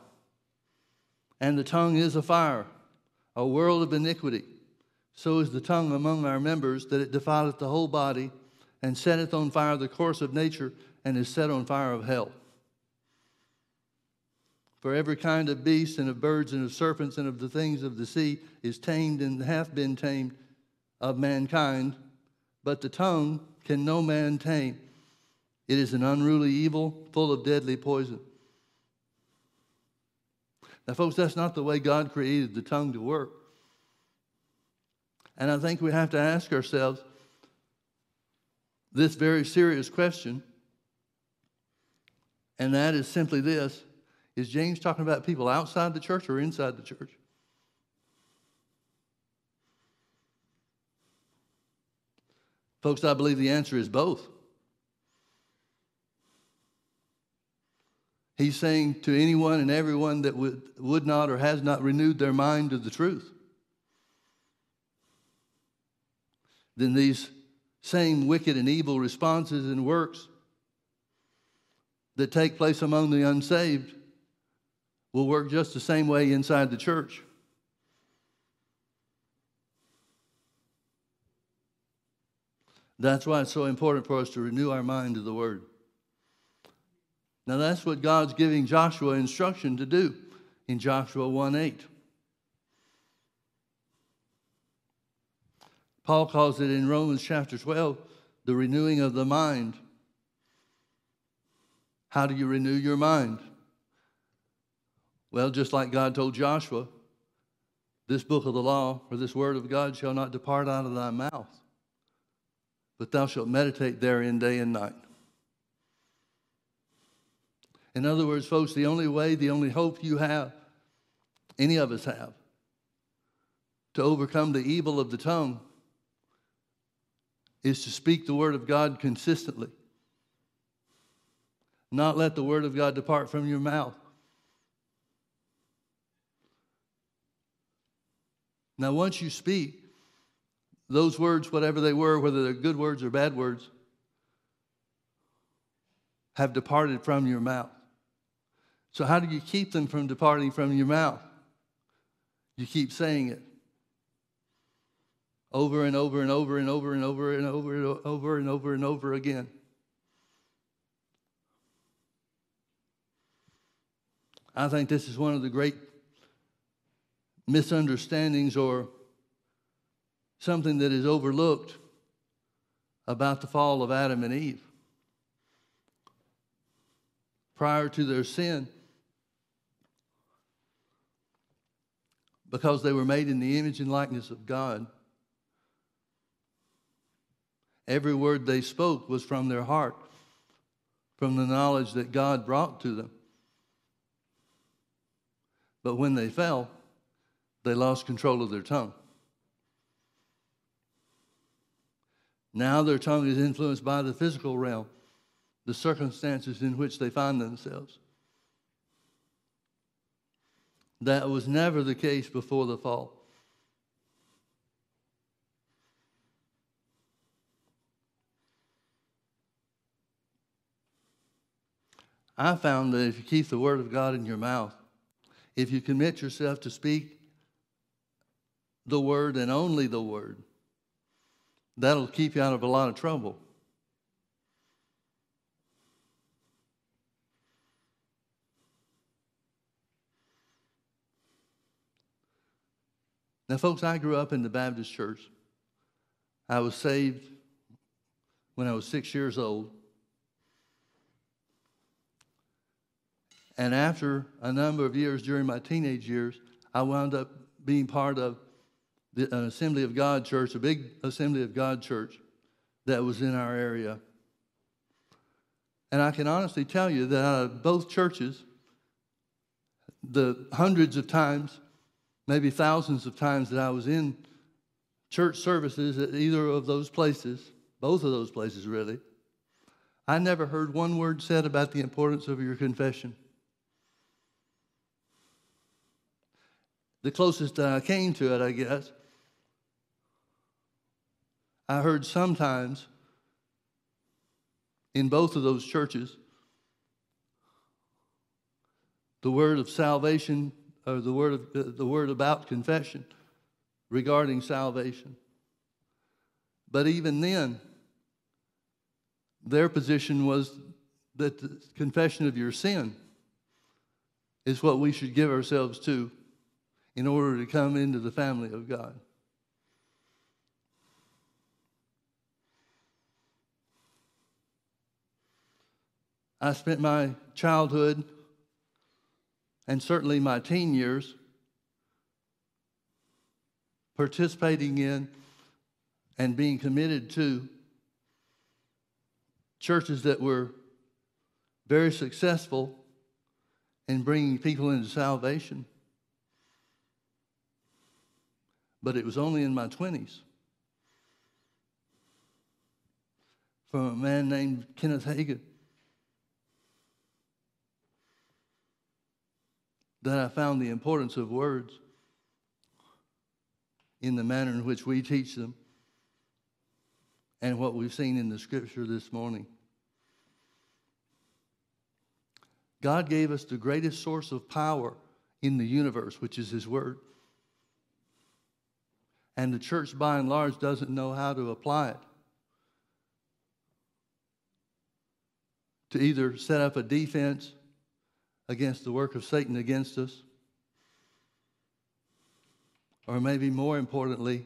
And the tongue is a fire, a world of iniquity. So is the tongue among our members, that it defileth the whole body, and setteth on fire the course of nature, and is set on fire of hell. For every kind of beast, and of birds, and of serpents, and of the things of the sea is tamed and hath been tamed of mankind, but the tongue can no man tame. It is an unruly evil, full of deadly poison. Now, folks, that's not the way God created the tongue to work. And I think we have to ask ourselves this very serious question, and that is simply this Is James talking about people outside the church or inside the church? Folks, I believe the answer is both. He's saying to anyone and everyone that would, would not or has not renewed their mind to the truth, then these same wicked and evil responses and works that take place among the unsaved will work just the same way inside the church. That's why it's so important for us to renew our mind to the Word. Now that's what God's giving Joshua instruction to do in Joshua 1 8. Paul calls it in Romans chapter 12 the renewing of the mind. How do you renew your mind? Well, just like God told Joshua, this book of the law or this word of God shall not depart out of thy mouth, but thou shalt meditate therein day and night. In other words, folks, the only way, the only hope you have, any of us have, to overcome the evil of the tongue is to speak the word of God consistently. Not let the word of God depart from your mouth. Now, once you speak, those words, whatever they were, whether they're good words or bad words, have departed from your mouth. So, how do you keep them from departing from your mouth? You keep saying it over and over and over and over and over and over and over and over and over again. I think this is one of the great misunderstandings or something that is overlooked about the fall of Adam and Eve. Prior to their sin, because they were made in the image and likeness of God. Every word they spoke was from their heart, from the knowledge that God brought to them. But when they fell, they lost control of their tongue. Now their tongue is influenced by the physical realm, the circumstances in which they find themselves. That was never the case before the fall. I found that if you keep the word of God in your mouth, if you commit yourself to speak the word and only the word, that'll keep you out of a lot of trouble. Now, folks, I grew up in the Baptist church. I was saved when I was six years old. And after a number of years during my teenage years, I wound up being part of the, an Assembly of God church, a big Assembly of God church that was in our area. And I can honestly tell you that out of both churches, the hundreds of times, maybe thousands of times that I was in church services at either of those places, both of those places really, I never heard one word said about the importance of your confession. the closest I came to it, I guess, I heard sometimes in both of those churches the word of salvation or the word of, the word about confession regarding salvation. But even then, their position was that the confession of your sin is what we should give ourselves to in order to come into the family of God. I spent my childhood and certainly my teen years participating in and being committed to churches that were very successful in bringing people into salvation. But it was only in my 20s from a man named Kenneth Hagin that I found the importance of words in the manner in which we teach them and what we've seen in the scripture this morning. God gave us the greatest source of power in the universe, which is His Word. And the church, by and large, doesn't know how to apply it. To either set up a defense against the work of Satan against us, or maybe more importantly,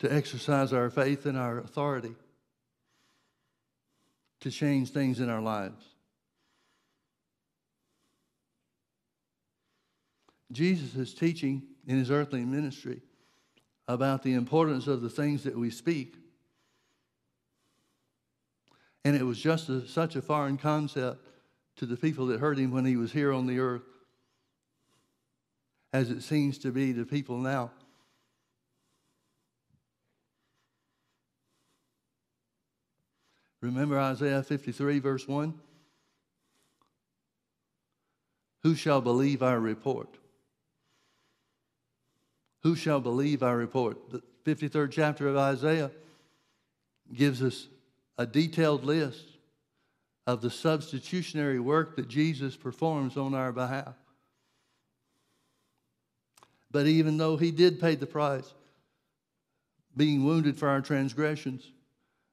to exercise our faith and our authority to change things in our lives. Jesus is teaching in his earthly ministry about the importance of the things that we speak. And it was just a, such a foreign concept to the people that heard him when he was here on the earth as it seems to be to people now. Remember Isaiah 53, verse 1? Who shall believe our report? Who shall believe our report? The 53rd chapter of Isaiah gives us a detailed list of the substitutionary work that Jesus performs on our behalf. But even though he did pay the price, being wounded for our transgressions,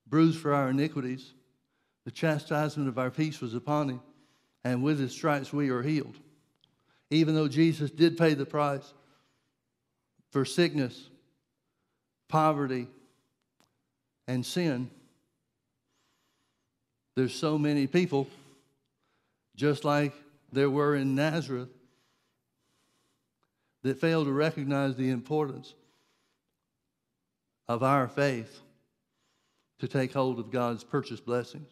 bruised for our iniquities, the chastisement of our peace was upon him, and with his stripes we are healed. Even though Jesus did pay the price, for sickness, poverty, and sin. There's so many people, just like there were in Nazareth, that fail to recognize the importance of our faith to take hold of God's purchased blessings.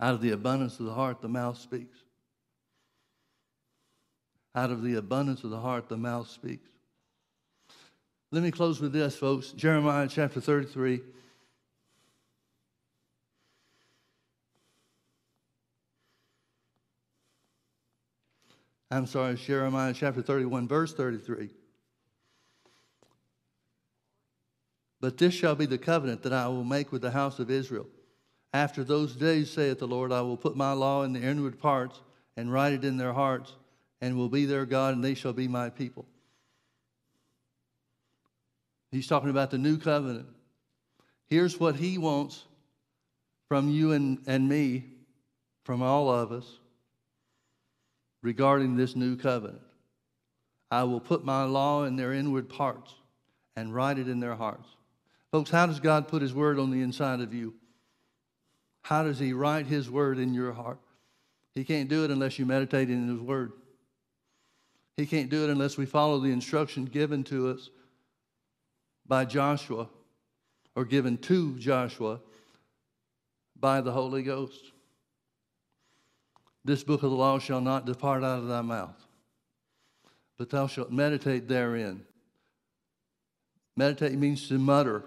Out of the abundance of the heart, the mouth speaks. Out of the abundance of the heart, the mouth speaks. Let me close with this, folks. Jeremiah chapter 33. I'm sorry, Jeremiah chapter 31, verse 33. But this shall be the covenant that I will make with the house of Israel. After those days, saith the Lord, I will put my law in the inward parts and write it in their hearts, and will be their God, and they shall be my people. He's talking about the new covenant. Here's what he wants from you and, and me, from all of us regarding this new covenant. I will put my law in their inward parts and write it in their hearts. Folks, how does God put his word on the inside of you? How does he write his word in your heart? He can't do it unless you meditate in his word. He can't do it unless we follow the instruction given to us by Joshua or given to Joshua by the Holy Ghost. This book of the law shall not depart out of thy mouth, but thou shalt meditate therein. Meditate means to mutter,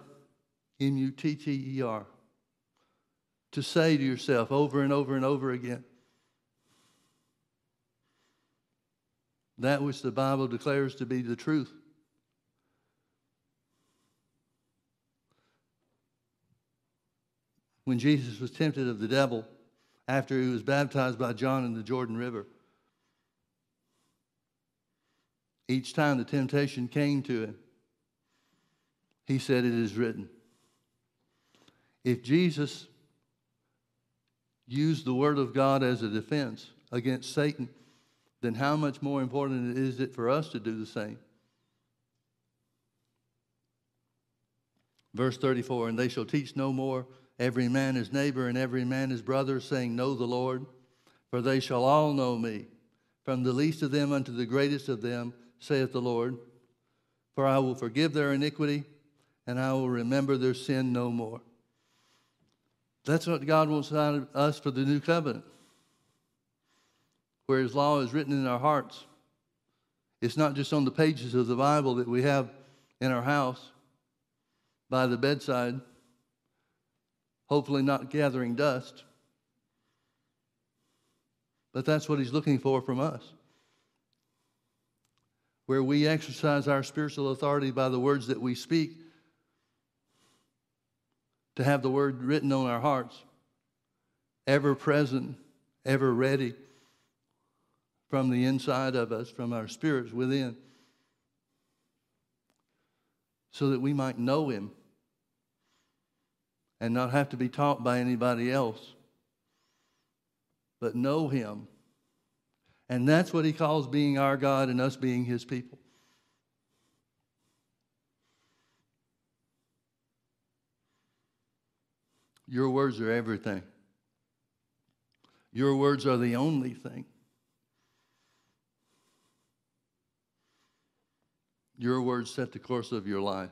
M U T T E R, to say to yourself over and over and over again that which the Bible declares to be the truth. When Jesus was tempted of the devil, after he was baptized by John in the Jordan River. Each time the temptation came to him, he said, It is written. If Jesus used the Word of God as a defense against Satan, then how much more important is it for us to do the same? Verse 34 And they shall teach no more every man his neighbor and every man his brother, saying, Know the Lord, for they shall all know me, from the least of them unto the greatest of them, saith the Lord. For I will forgive their iniquity, and I will remember their sin no more. That's what God wants out of us for the new covenant, where His law is written in our hearts. It's not just on the pages of the Bible that we have in our house by the bedside hopefully not gathering dust. But that's what he's looking for from us. Where we exercise our spiritual authority by the words that we speak, to have the word written on our hearts, ever present, ever ready from the inside of us, from our spirits within, so that we might know him and not have to be taught by anybody else, but know Him. And that's what He calls being our God and us being His people. Your words are everything. Your words are the only thing. Your words set the course of your life.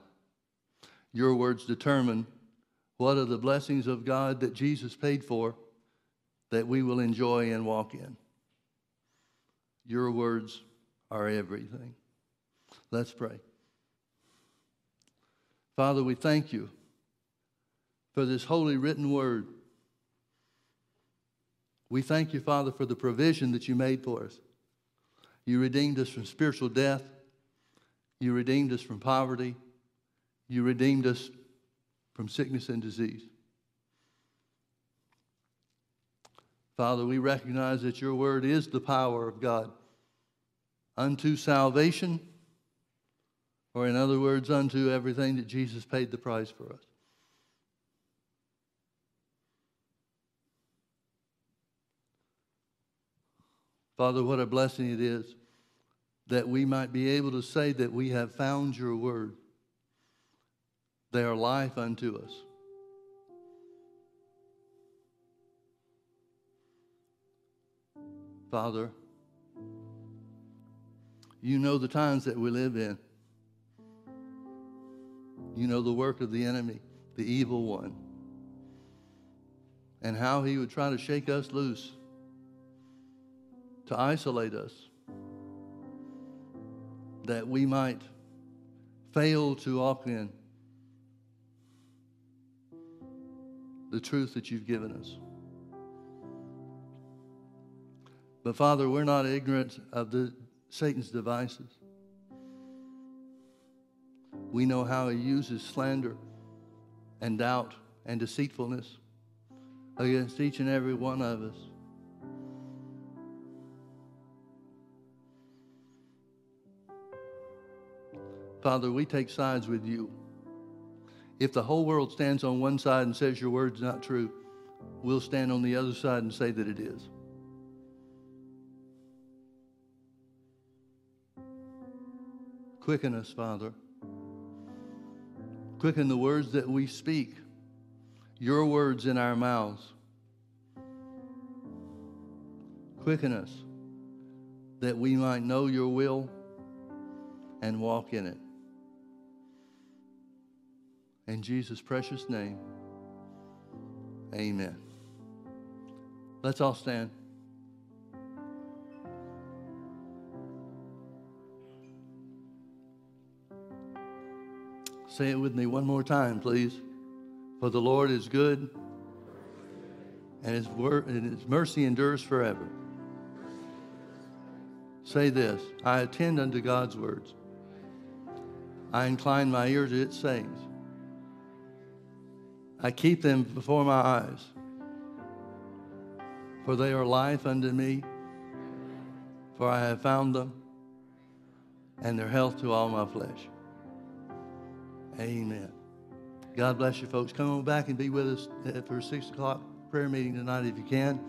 Your words determine what are the blessings of God that Jesus paid for that we will enjoy and walk in? Your words are everything. Let's pray. Father, we thank you for this holy written word. We thank you, Father, for the provision that you made for us. You redeemed us from spiritual death. You redeemed us from poverty. You redeemed us from sickness and disease. Father, we recognize that your word is the power of God unto salvation, or in other words, unto everything that Jesus paid the price for us. Father, what a blessing it is that we might be able to say that we have found your word. They are life unto us. Father, you know the times that we live in. You know the work of the enemy, the evil one. and how he would try to shake us loose, to isolate us, that we might fail to walk in the truth that you've given us. But Father, we're not ignorant of the Satan's devices. We know how he uses slander and doubt and deceitfulness against each and every one of us. Father, we take sides with you. If the whole world stands on one side and says your word's not true, we'll stand on the other side and say that it is. Quicken us, Father. Quicken the words that we speak, your words in our mouths. Quicken us that we might know your will and walk in it. In Jesus' precious name, amen. Let's all stand. Say it with me one more time, please. For the Lord is good, and his, word, and his mercy endures forever. Say this I attend unto God's words. I incline my ear to its sayings. I keep them before my eyes, for they are life unto me, for I have found them, and they're health to all my flesh. Amen. God bless you, folks. Come on back and be with us for a 6 o'clock prayer meeting tonight if you can.